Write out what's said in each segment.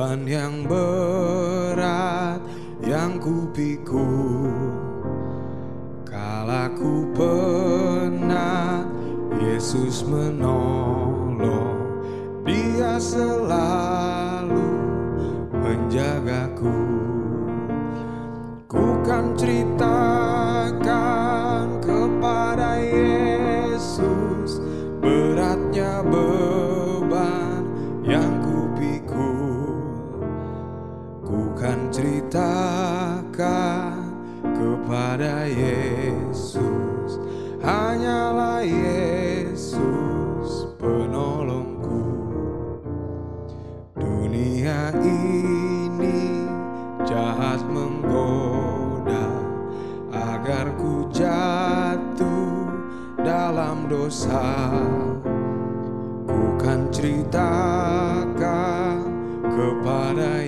beban yang berat yang ku pikul. Kala ku penat, Yesus menolong. Hanyalah Yesus penolongku. Dunia ini jahat menggoda agar ku jatuh dalam dosa. Ku kan ceritakan kepada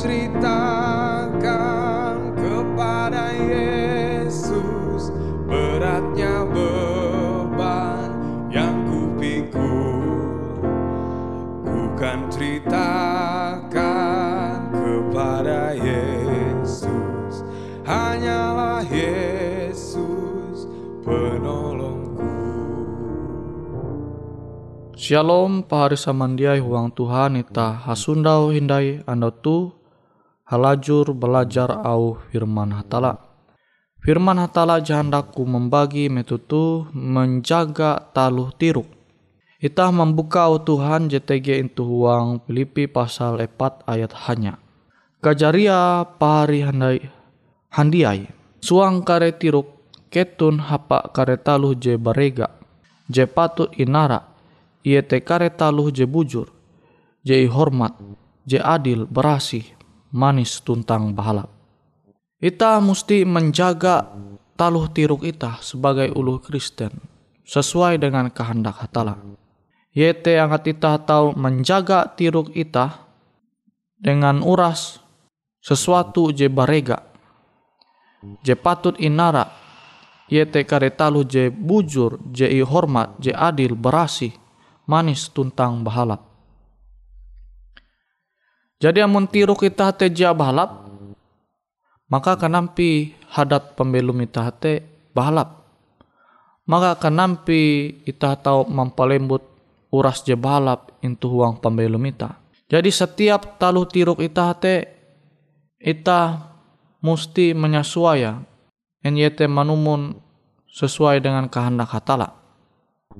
ceritakan kepada Yesus beratnya beban yang ku pikul. Ku kan ceritakan kepada Yesus, hanyalah Yesus penolongku. Shalom pahari samandiai huang Tuhan ita hasundau hindai anda tu halajur belajar au firman hatala. Firman hatala jahandaku membagi metutu menjaga taluh tiruk. Ita membuka au Tuhan JTG itu huang Filipi pasal 4 ayat hanya. Kajaria pahari handai handiai. Suang kare tiruk ketun hapa kare taluh je barega. Je patut inara ia te kare taluh je bujur, je hormat, je adil, berasih, manis tuntang bahalap. Ita mesti menjaga taluh tiruk ita sebagai ulu Kristen sesuai dengan kehendak hatala. Yete angkat ita tahu menjaga tiruk ita dengan uras sesuatu je barega, je patut inara, yete kare taluh je bujur, je hormat, je adil, berasih, manis tuntang bahalap. Jadi amun tiru kita te jia bahalap, maka kanampi hadat pembelum ita te bahalap. Maka kanampi ita tahu mampalembut uras je bahalap intu huang pembelum ita. Jadi setiap talu tiruk ita te ita musti menyesuaikan en yete manumun sesuai dengan kehendak hatala.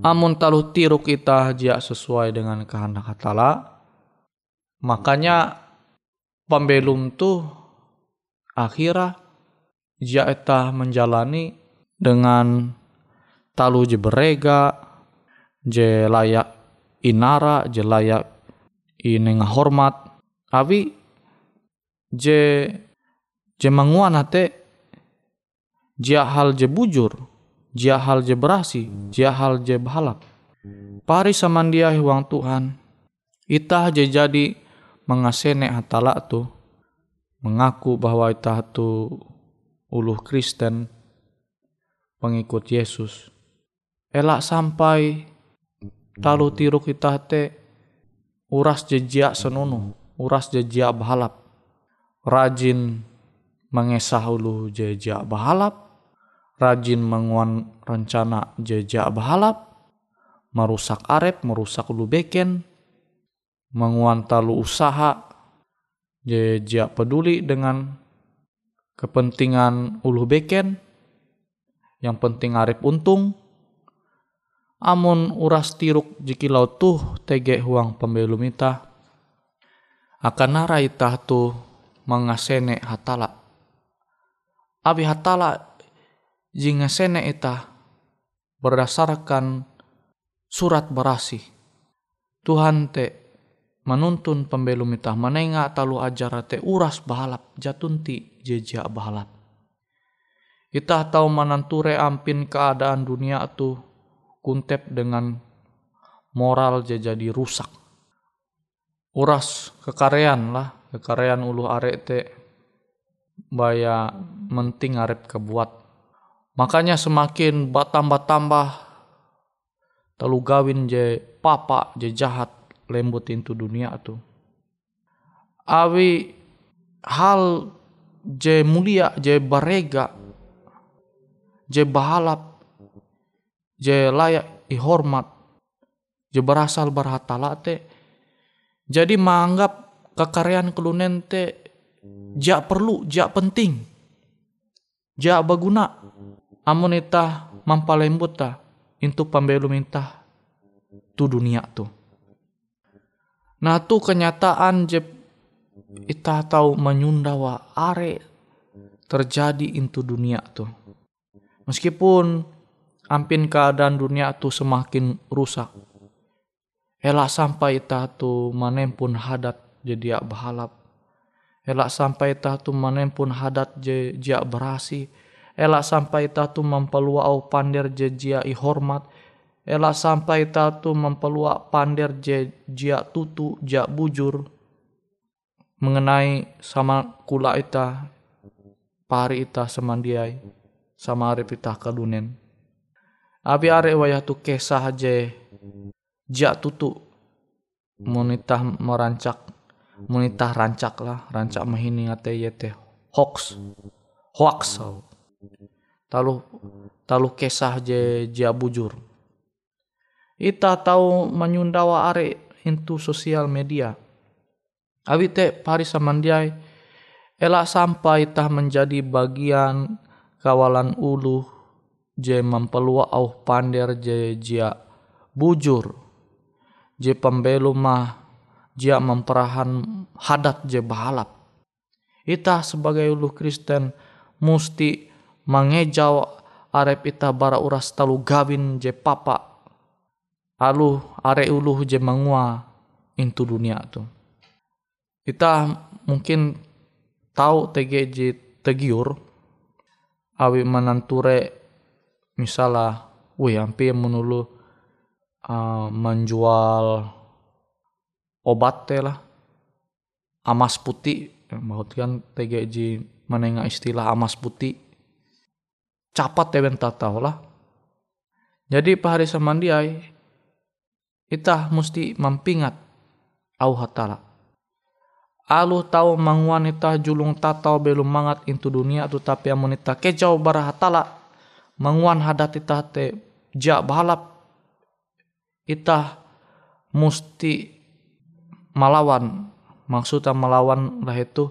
Amun taluh tiru kita jia sesuai dengan kehendak hatala, makanya pembelum tu akhirnya jia eta menjalani dengan talu je berega, je layak inara, je layak inenga hormat, awi je je manguan hate jia hal je bujur, jia hal je berasi, jia hal je bahalap. Pari samandia huang Tuhan. Itah je jadi mengasene hatala tu mengaku bahwa itah tu uluh Kristen pengikut Yesus. Elak sampai talu tiru kita te uras jejak senunu, uras jejak bahalap. Rajin mengesah ulu jejak bahalap, rajin menguan rencana jejak bahalap, merusak arep, merusak ulu beken, menguan talu usaha, jejak peduli dengan kepentingan ulu beken, yang penting arep untung, amun uras tiruk jikilau tuh tege huang pembelum ita, akan nara itah tuh mengasene hatala. Abi hatala jingasene ita berdasarkan surat berasi. Tuhan te menuntun pembelum itah menenga talu ajar te uras bahalap jatunti jejak bahalap. Itah tahu mananture ampin keadaan dunia tu kuntep dengan moral jadi rusak. Uras kekarean lah, kekarean ulu arek te baya menting arep kebuat. Makanya semakin bertambah-tambah telu gawin je papa je jahat lembut itu dunia tu. Awi hal je mulia je barega je bahalap je layak ihormat je berasal berhatala te. Jadi menganggap kekaryaan kelunen te jak perlu jak penting jak baguna amun ita mampalembut ta itu pembelum minta tu dunia tu nah tu kenyataan je ita tahu menyundawa are terjadi into dunia tu. Meskipun ampin keadaan dunia tu semakin rusak. Elak sampai ita tu manempun hadat jadi bahalap. Elak sampai ita tu manempun hadat jia berasi. Elak sampai ita tu mempelua au pander je jia ihormat. Elak sampai ita tu mempelua pander jia tutu jia bujur mengenai sama kula ita pari ita semandiai sama arep ita kalunen. Abi are wayah tu kesah je jak tutu. Monitah merancak monitah rancak lah rancak mahini ngate yete hoax hoax. Talu talu kesah je jia bujur ita tahu menyundawa are into sosial media Abi te pari samandiai elak sampai tah menjadi bagian kawalan ulu je mempelua au pander je jia bujur je pembelu mah jia memperahan hadat je bahalap. Ita sebagai ulu Kristen musti mengejau arep ita bara uras talu gawin je papa alu are ulu je mangua intu dunia tu. Kita mungkin tahu TGJ tegiur awi menanture misalnya wih hampir menulu uh, menjual obat teh lah amas putih kan TGJ menengah istilah amas putih capat teh tak tahu lah. Jadi Pak Hari Samandiai kita mesti mempingat au hatala. Alu tahu mang wanita julung tatau belum mangat into dunia tu tapi amunita kejau barahatala mangwan hadat ita te ja balap ita musti malawan maksudnya melawan lah itu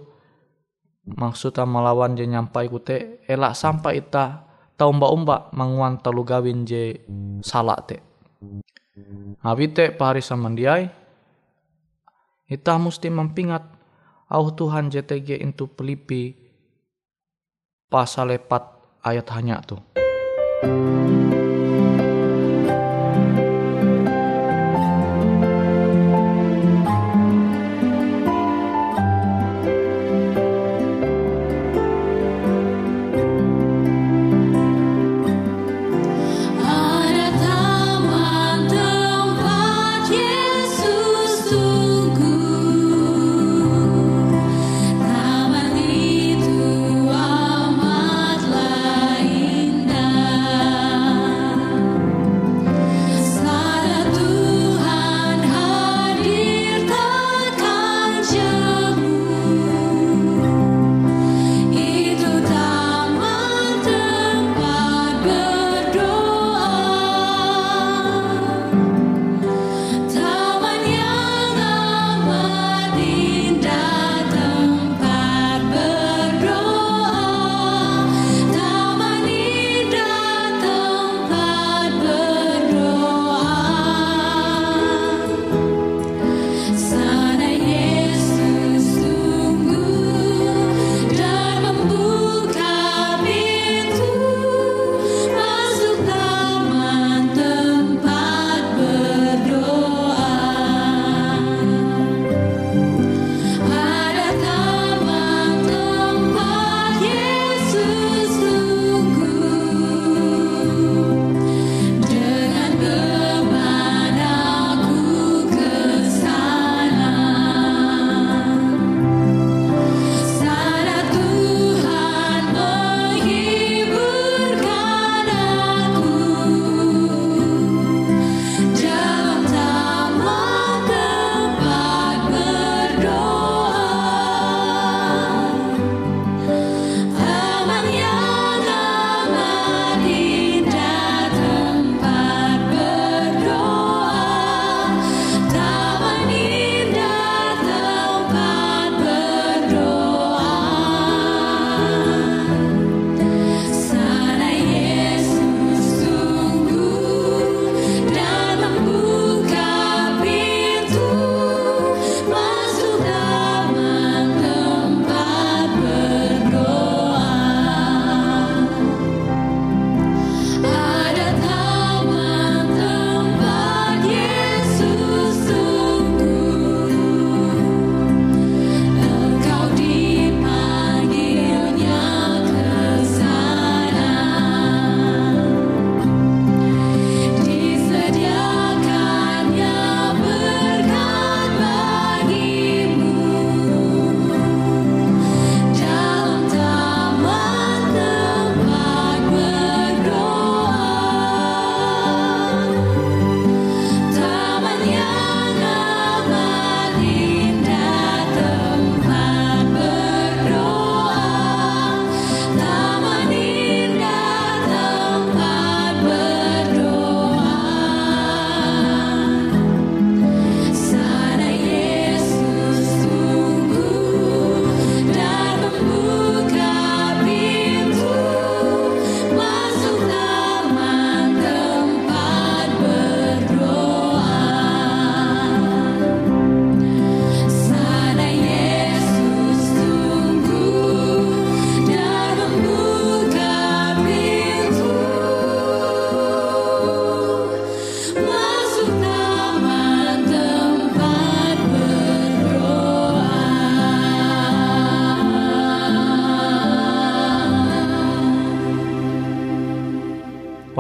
maksudnya melawan je nyampai kute elak sampai ita tau umba umba mangwan talu gawin je salah te Abi te pari samandiai ita musti mempingat au Tuhan JTG itu pelipi pasal lepat ayat hanya tu.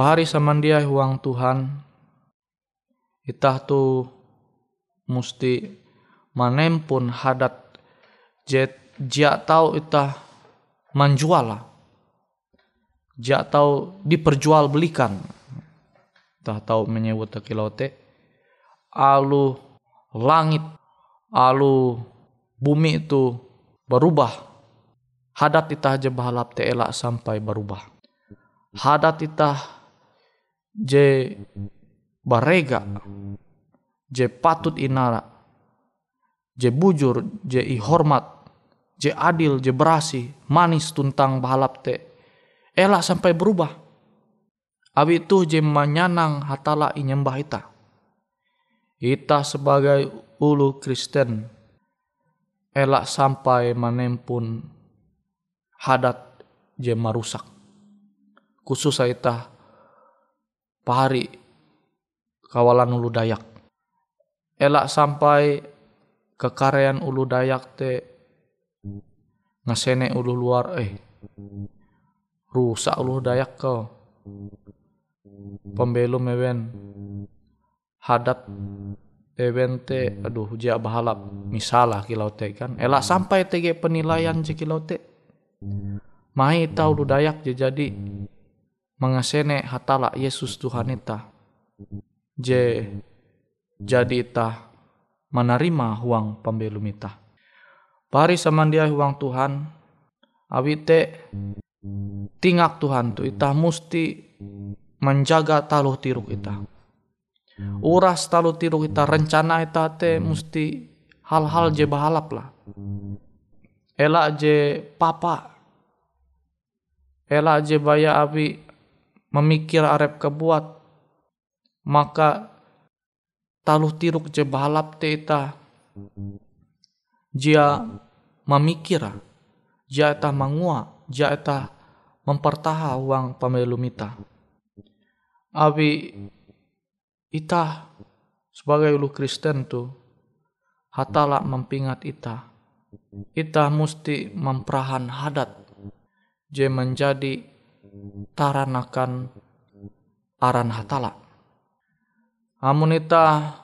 Pahari samandiai huang Tuhan. Itah tu musti manempun hadat. Jet jia tahu itah menjual lah jia tahu diperjualbelikan. Itah tahu menyebut kilote alu langit alu bumi itu berubah. Hadat itah je bahalap te elak sampai berubah. Hadat itah je barega je patut inara je bujur je ihormat je adil je berasi manis tuntang bahalap te. Elak sampai berubah. Abi itu je menyanang hatala inyembah ita. Ita sebagai ulu Kristen elak sampai menempun hadat je marusak. Khusus ita pahari kawalan ulu dayak. Elak sampai kekarean ulu Dayak te ngasene ulu luar eh rusak ulu Dayak kau pembelum even hadat even te aduh jia bahalap misalah kilau te kan. Elak sampai tege penilaian je kilau te. Mahi tahu ulu Dayak je jadi mengasene hatala Yesus Tuhan ita je jadi itah menerima huang pembelum itah. Pari samandia huang Tuhan, awite tingak Tuhan tu itah musti menjaga taluh tiruk itah. Uras taluh tiruk itah rencana itah te musti hal-hal je bahalap lah. Elak je papa. Elak je baya abi memikir arep kebuat. Maka taluh tiruk je balap te ita jia memikir jia ita mangua jia ita mempertaha uang pemilu mita abi ita sebagai ulu Kristen tu hatala mempingat ita ita musti memperahan hadat je menjadi taranakan aran hatala. Amunita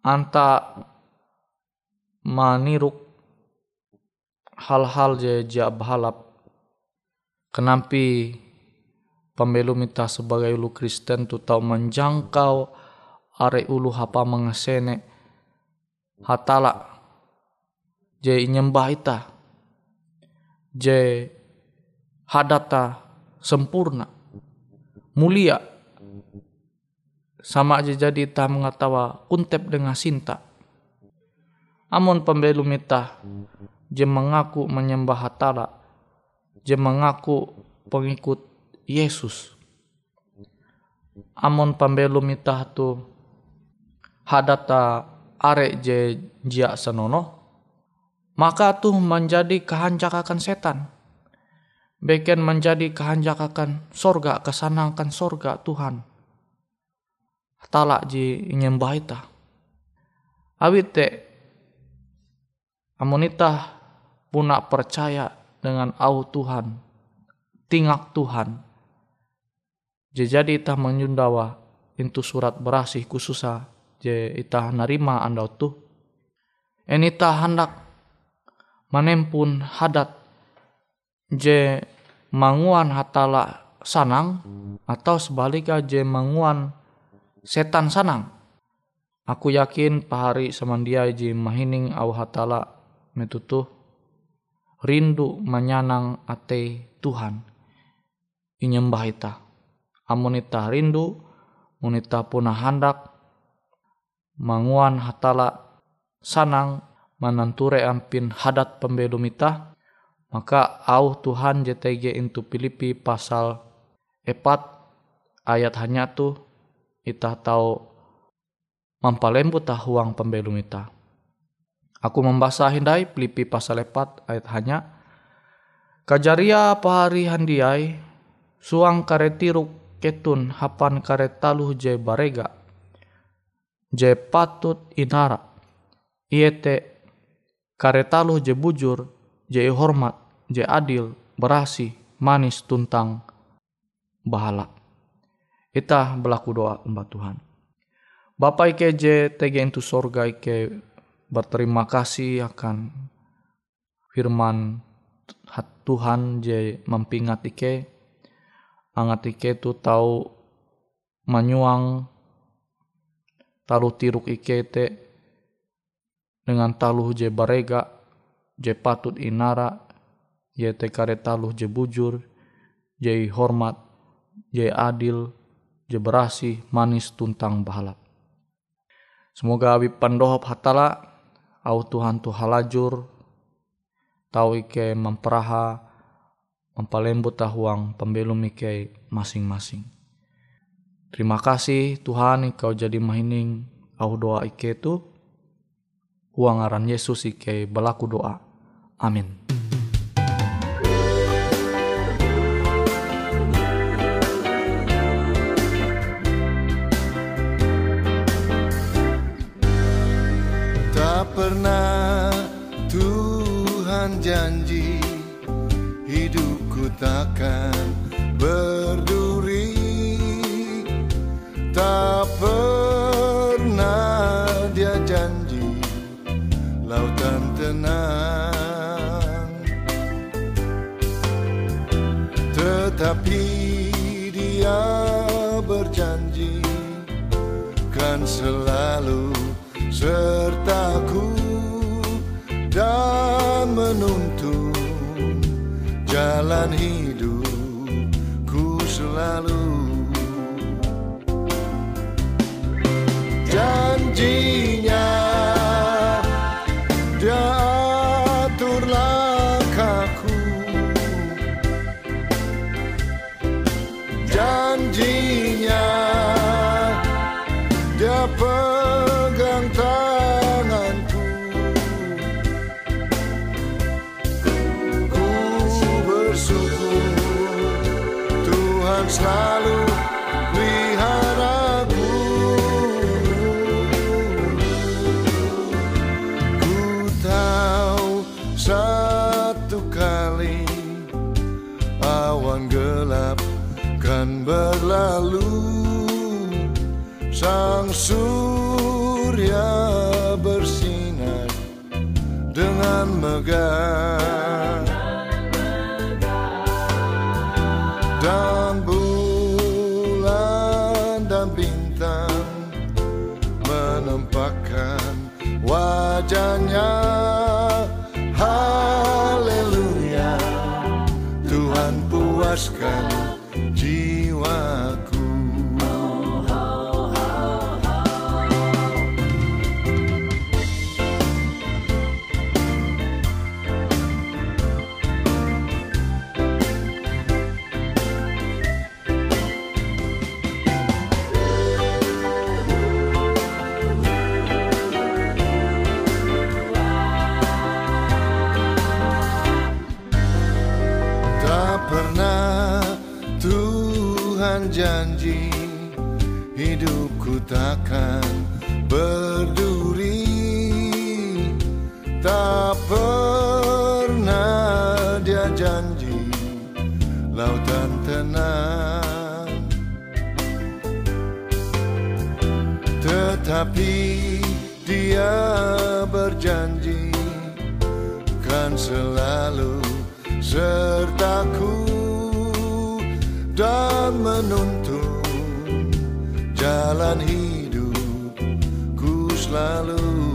anta maniruk hal-hal je jab halap. Kenampi pembelu mita sebagai ulu Kristen tu tau menjangkau are ulu hapa mengesene hatala. Je nyembah ita. Je hadata sempurna mulia sama aja jadi ta mengatawa kuntep dengan sinta. Amun pembelum ita je mengaku menyembah hatala, je mengaku pengikut Yesus. Amun pembelum ita tu hadata are je jia senono, maka tuh menjadi kehanjakakan setan. Beken menjadi kehanjakakan sorga, kesanangkan sorga Tuhan talak ji nyembah ita. Awit te amonita puna percaya dengan au Tuhan, tingak Tuhan. Jadi ita menyundawa itu surat berasih khususa je ita narima anda tuh. Enita hendak menempun hadat je manguan hatala sanang atau sebaliknya je manguan setan sanang. Aku yakin pahari samandia ji mahining au hatala metutuh rindu menyanang ate Tuhan. Inyembah ita. Amunita rindu, munita punah handak, manguan hatala sanang mananture ampin hadat pembelum ita, maka au Tuhan JTG into Filipi pasal 4 ayat hanya tuh ita tahu mampalembu tahuang pembelum ita. Aku membahas hindai Filipi pasal 4 ayat hanya Kajaria pahari handiai suang karetiruk ketun hapan karetaluh je barega je patut inara iete karetaluh je bujur je hormat je adil berasi manis tuntang bahala Kita berlaku doa mbak Tuhan. Bapak Ike je tege itu sorga Ike berterima kasih akan firman Tuhan je mempingat Ike. Angat Ike tu tahu menyuang talu tiruk Ike te dengan taluh je barega je patut inara je te kare taluh je bujur je hormat je adil je berasi manis tuntang bahalap. Semoga abi pandohop hatala au Tuhan tu halajur tau ike memperaha mempalembut tahuang pembelum ike masing-masing. Terima kasih Tuhan kau jadi mahining au doa ike tu huang aran Yesus ike belaku doa. Amin. Tuhan janji hidupku takkan berduri. Tak pernah dia janji lautan tenang. Tetapi dia berjanji kan selalu sertaku menuntun jalan hidupku megah Dan bulan dan bintang menempatkan wajahnya. Haleluya. Tuhan puaskan jiwaku selalu sertaku dan menuntun jalan hidupku selalu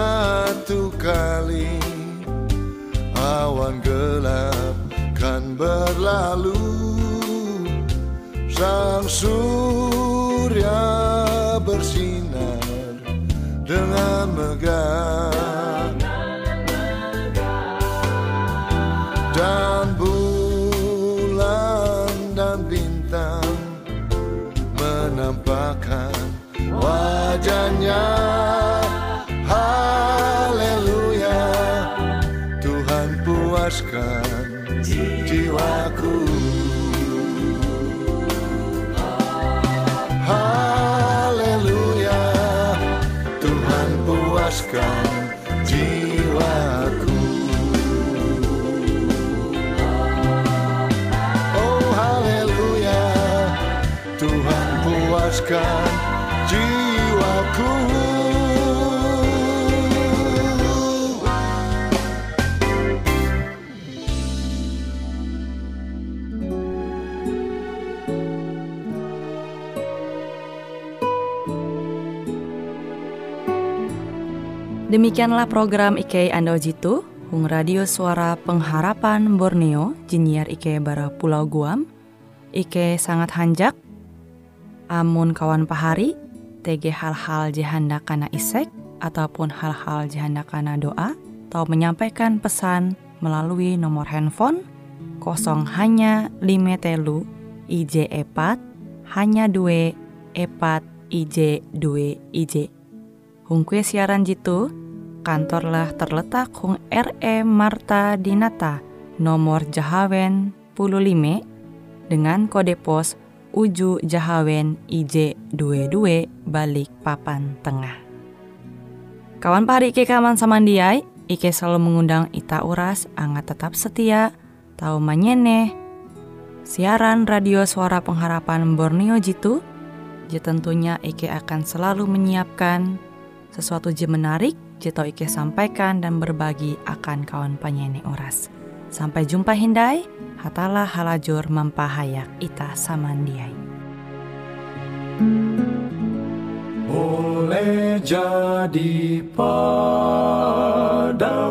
satu kali. Awan gelap kan berlalu. Sang surya bersinar dengan megah. Dan bulan dan bintang menampakkan wajahnya. Tuhan puaskan jiwaku. Demikianlah program IK Ando Jitu, Hung Radio Suara Pengharapan Borneo, Jinier IK Bara Pulau Guam, IK sangat hanjak, amun kawan pahari, TG hal-hal jihanda kana isek, ataupun hal-hal jihanda kana doa, atau menyampaikan pesan melalui nomor handphone kosong hanya lima telu IJ epat hanya dua epat IJ dua IJ. Hung kue siaran jitu, kantorlah terletak Hung RE Marta Dinata, nomor Jahawen 15, dengan kode pos Uju Jahawen IJ22 balik papan tengah. Kawan pahari Ike kaman samandiai, Ike selalu mengundang Ita Uras, angat tetap setia, tahu manyene, siaran radio suara pengharapan Borneo Jitu, je tentunya Ike akan selalu menyiapkan sesuatu je menarik, je tau Ike sampaikan dan berbagi akan kawan penyanyi oras. Sampai jumpa Hindai, hatalah halajur mempahayak ita samandiai. Boleh jadi pada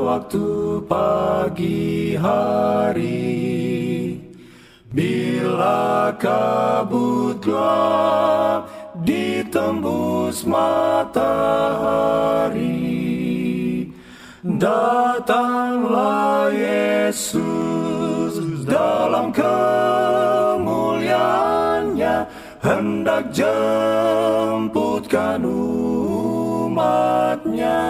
waktu pagi hari Bila kabut gelap ditembus matahari Datanglah Yesus dalam kemuliaannya hendak jemputkan umatnya.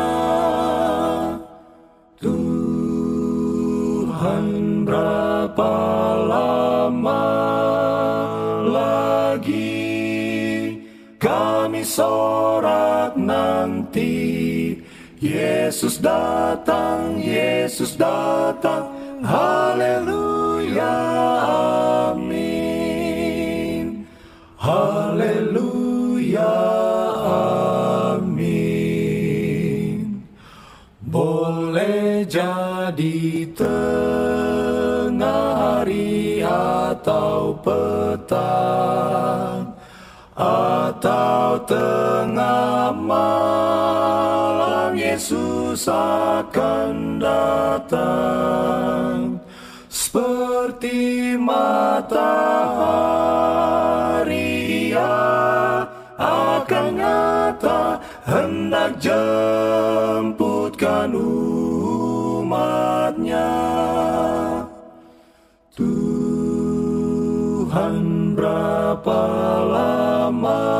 Tuhan berapa lama lagi kami sorak nanti Yesus datang, Yesus datang, haleluya, amin. Haleluya, amin. Boleh jadi tengah hari atau petang atau tengah malam Yesus akan datang. Seperti matahari ia akan nyata. Hendak jemputkan umatnya. Tuhan berapa lama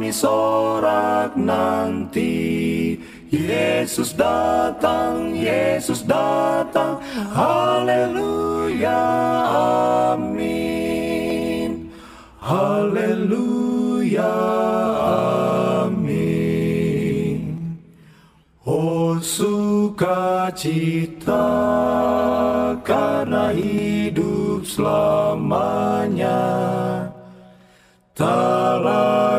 kami sorak nanti Yesus datang, Yesus datang, haleluya, amin. Haleluya, amin. Oh sukacita karena hidup selamanya Tak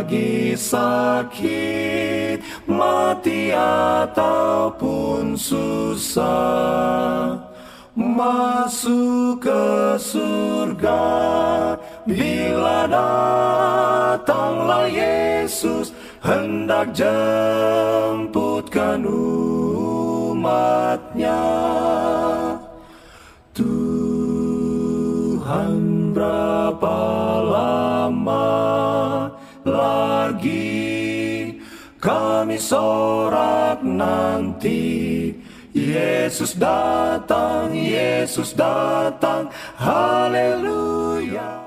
lagi sakit, mati ataupun susah. Masuk ke surga Bila datanglah Yesus Hendak jemputkan umatnya. Tuhan berapa lagi. Kami sorak nanti. Yesus datang, Yesus datang, haleluya.